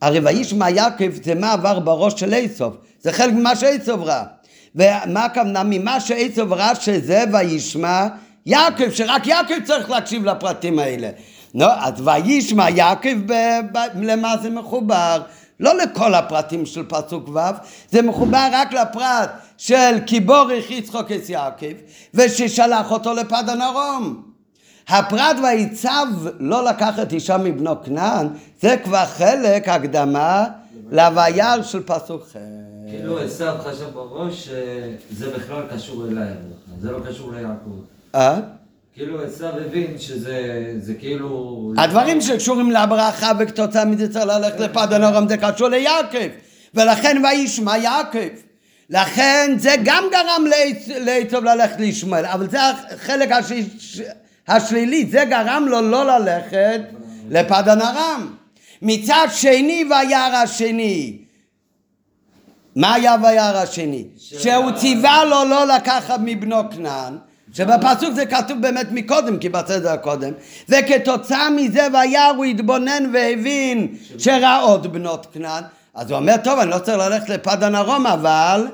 הרי וישמע יעקב זה מה עבר בראש של איסוף, זה חלק ממה שאיסוף ראה. ומה הכוונה? ממה שאיסוף ראה שזה וישמע יעקב, שרק יעקב צריך להקשיב לפרטים האלה. נו, אז וישמע יעקב, ב- ב- למה זה מחובר? לא לכל הפרטים של פסוק ו', זה מחובר רק לפרט של כי בורך יצחוק את יעקב, וששלח אותו לפדן ארום. הפרט ויצב לא לקחת אישה מבנו כנען, זה כבר חלק הקדמה לווירא של פסוק ח'. כאילו עשיו חשב בראש שזה בכלל קשור אליי, זה לא קשור ליעקב. אה? כאילו עשיו הבין שזה זה כאילו... הדברים שקשורים לברכה וכתוצאה מזה צריך ללכת לפדן ארום זה קשור ליעקב ולכן וישמע יעקב לכן זה גם גרם לעצוב ללכת לישמעאל אבל זה החלק הש... השלילי זה גרם לו לא ללכת לפדן ארם מצד שני וירא השני מה היה וירא השני? שהוא ציווה לו לא לקחת מבנו כנען שבפסוק זה כתוב באמת מקודם, כי בסדר הקודם, וכתוצאה מזה וירא הוא התבונן והבין שרעות בנות כנען, אז הוא אומר, טוב, אני לא צריך ללכת לפדן ארום, אבל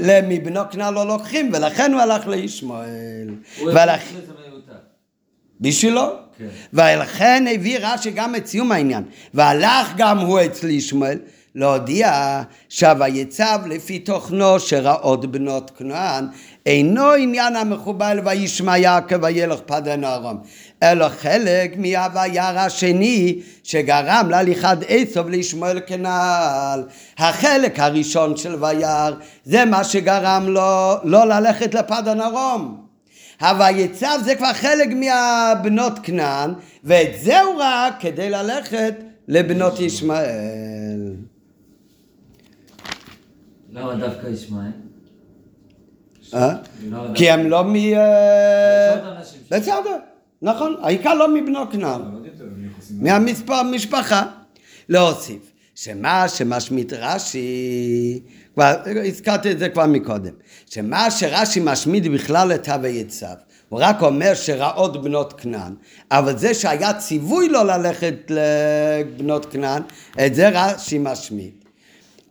מבנו כנען לא לוקחים, ולכן הוא הלך לישמעאל. הוא ולכ-. בשבילו. כן. ולכן הביא רש"י גם את סיום העניין. והלך גם הוא אצל ישמעאל להודיע שהויצב לפי תוכנו שרעות בנות כנען אינו עניין המחובל וישמע יעקב וילך פדן ארום אלא חלק מהווירא השני שגרם להליכת עשב לישמעאל כנעל. החלק הראשון של וירא זה מה שגרם לו לא ללכת לפדן ארום. הויצב זה כבר חלק מהבנות כנען, ואת זה הוא ראה כדי ללכת לבנות ישמעאל. למה דווקא ישמעאל? אה? כי הם לא מ... אה, בסדר, נכון, העיקר לא מבנו כנען, מהמספר משפחה. להוסיף, שמה שמשמיט רש"י, כבר הזכרתי את זה כבר מקודם, שמה שרש"י משמיט בכלל את הויצב, הוא רק אומר שרעות בנות כנען, אבל זה שהיה ציווי לו ללכת לבנות כנען, את זה רש"י משמיט.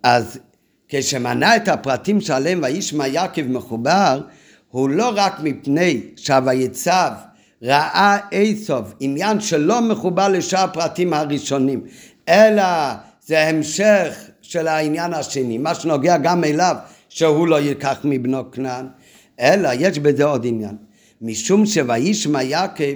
אז כשמנה את הפרטים שעליהם וישמע יעקב מחובר, הוא לא רק מפני שהויצב ראה איסוף, עניין שלא מחובר לשאר הפרטים הראשונים, אלא זה המשך של העניין השני, מה שנוגע גם אליו, שהוא לא ייקח מבנו כנען, אלא יש בזה עוד עניין. משום שוישמע יעקב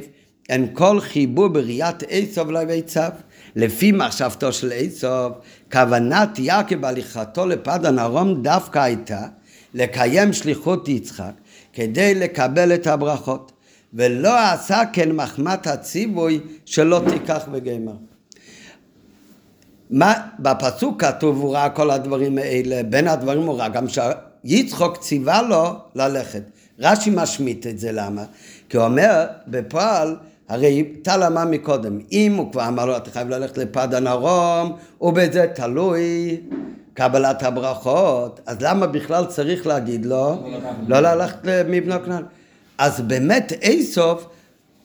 אין כל חיבור בראיית איסוף לביצב. לפי מחשבתו של איסוף, כוונת יעקב בהליכתו לפדן ארום דווקא הייתה לקיים שליחות יצחק כדי לקבל את הברכות, ולא עשה כן מחמת הציווי שלא תיקח בגמר. מה, בפסוק כתוב הוא ראה כל הדברים האלה, בין הדברים הוא ראה גם שיצחוק ציווה לו ללכת. רש"י משמיט את זה, למה? כי הוא אומר, בפועל, הרי טל אמר מקודם, אם הוא כבר אמר לו, אתה חייב ללכת לפדן ארום, ובזה תלוי קבלת הברכות, אז למה בכלל צריך להגיד לו, לא ללכת למבנו כנען? אז באמת איסוף,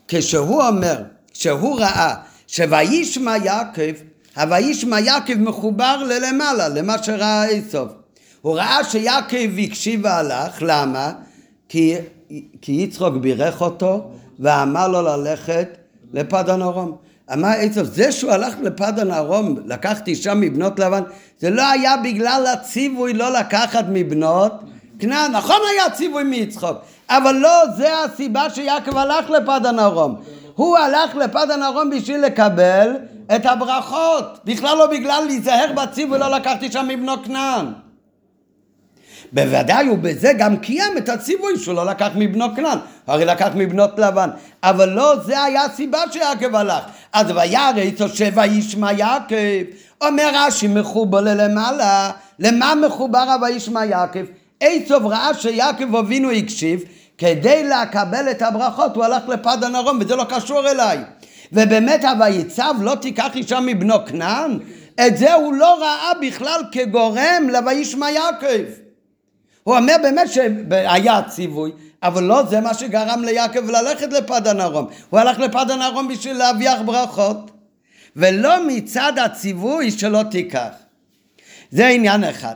כשהוא אומר, כשהוא ראה שוישמע יעקב, הוישמע יעקב מחובר ללמעלה, למה שראה איסוף. הוא ראה שיעקב הקשיב והלך, למה? כי, כי יצחוק בירך אותו ואמר לו ללכת לפדן ארום. אמר איסוף, זה שהוא הלך לפדן ארום, לקחת אישה מבנות לבן, זה לא היה בגלל הציווי לא לקחת מבנות כנען, נכון היה ציווי מיצחוק, אבל לא זה הסיבה שיעקב הלך לפדן ארום. הוא הלך לפדן ארום בשביל לקבל את הברכות, בכלל לא בגלל להיזהר בציווי לא לקחתי שם מבנו כנען. בוודאי הוא בזה גם קיים את הציווי שהוא לא לקח מבנו כנען, הרי לקח מבנות לבן, אבל לא זה היה הסיבה שיעקב הלך. אז וירא איתו שבע ישמע יעקב, אומר רש"י מחובר ללמעלה, למה מחובר וישמע יעקב? איצוב ראה שיעקב אבינו הקשיב, כדי לקבל את הברכות הוא הלך לפדן ארום וזה לא קשור אליי. ובאמת הויצב לא תיקח אישה מבנו כנען, את זה הוא לא ראה בכלל כגורם לוישמע יעקב. הוא אומר באמת שהיה ציווי, אבל לא זה מה שגרם ליעקב ללכת לפדן ארום. הוא הלך לפדן ארום בשביל להביח ברכות. ולא מצד הציווי שלא תיקח. זה עניין אחד.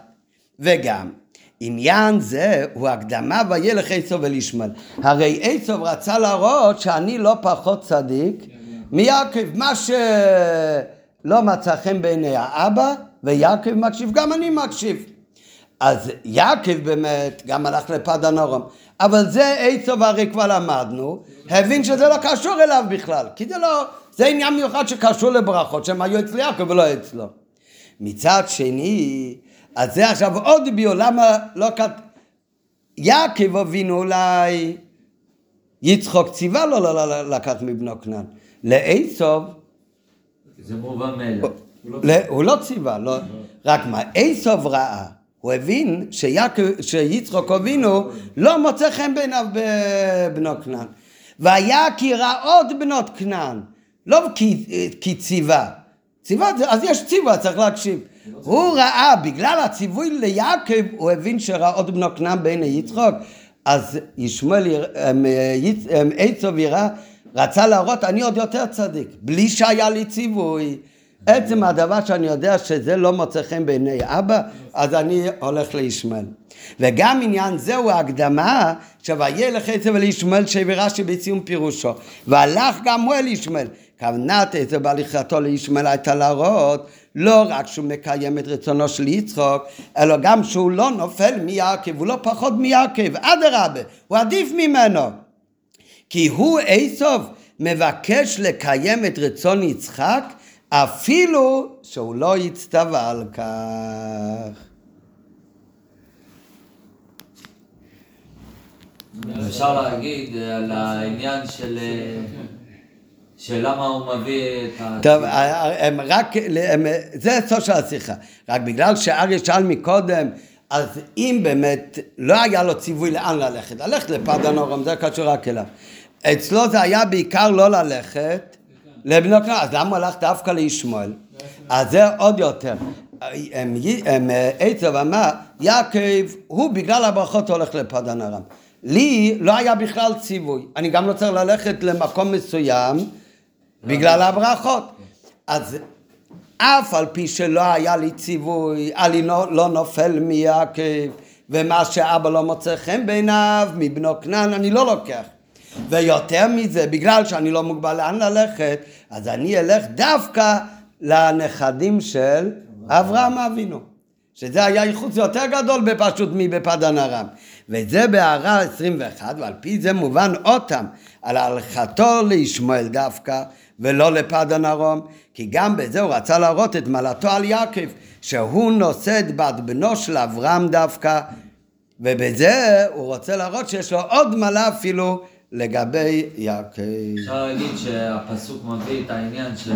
וגם, עניין זה הוא הקדמה וילך עשו ולישמעאל. הרי עשו רצה להראות שאני לא פחות צדיק מיעקב. מה שלא מצא חן בעיני האבא, ויעקב מקשיב, גם אני מקשיב. אז יעקב באמת גם הלך לפדן ארום. אבל זה עשו הרי כבר למדנו, הבין שזה לא קשור אליו בכלל. כי זה לא, זה עניין מיוחד שקשור לברכות, שהם היו אצל יעקב ולא אצלו. מצד שני, אז זה עכשיו עוד ביור, למה לא כת... יעקב אבינו אולי יצחוק ציווה לו לא, לא, לא לקח מבנו כנען. לעשוב, זה מובן מאליו. הוא לא ציווה, לא, רק מה, עשוב ראה, הוא הבין שיצחוק אבינו לא מוצא חן בעיניו בבנו כנען. והיה כי רעות בנות כנען, לא כי, כי ציווה. ציווה, אז יש ציווה, צריך להקשיב. הוא ראה, בגלל הציווי ליעקב, הוא הבין שרעות בנו כנען בעיני יצחוק, אז ישמעאל, אמ, אמ, עצוב יראה, רצה להראות, אני עוד יותר צדיק, בלי שהיה לי ציווי. עצם הדבר שאני יודע שזה לא מוצא חן בעיני אבא, אז אני הולך לישמעאל. וגם עניין זה הוא ההקדמה שוילך עצב אל ישמעאל שברש"י בסיום פירושו. והלך גם הוא אל ישמעאל. כוונת עצב בהליכתו לישמעאל הייתה להראות לא רק שהוא מקיים את רצונו של יצחוק, אלא גם שהוא לא נופל מיעקב, הוא לא פחות מיעקב, אדרבה, הוא עדיף ממנו. כי הוא איסוף מבקש לקיים את רצון יצחק אפילו שהוא לא הצטווה על כך. אפשר להגיד אה, על העניין של... אה, של למה הוא מביא את ה... טוב, הם רק, הם, זה הסוף של השיחה. רק בגלל שאריה שאל מקודם, אז אם באמת לא היה לו ציווי לאן ללכת, ללכת לפדן אורם, זה קשור רק אליו. אצלו זה היה בעיקר לא ללכת לבנו כנען, אז למה הלך דווקא לישמעאל? אז זה עוד יותר. עצב אמר, יעקב, הוא בגלל הברכות הולך לפדן ארם. לי לא היה בכלל ציווי. אני גם לא צריך ללכת למקום מסוים בגלל הברכות. אז אף על פי שלא היה לי ציווי, אני לא, לא נופל מיעקב, ומה שאבא לא מוצא חן בעיניו, מבנו כנען, אני לא לוקח. ויותר מזה, בגלל שאני לא מוגבל לאן ללכת, אז אני אלך דווקא לנכדים של אברהם אבינו. שזה היה ייחוס יותר גדול בפשוט מבפדן ארם. וזה בהערה 21, ועל פי זה מובן אותם על הלכתו לישמעאל דווקא, ולא לפדן ארום, כי גם בזה הוא רצה להראות את מעלתו על יעקב, שהוא נושא את בת בנו של אברהם דווקא, ובזה הוא רוצה להראות שיש לו עוד מעלה אפילו לגבי יעקב. אפשר להגיד שהפסוק מביא את העניין של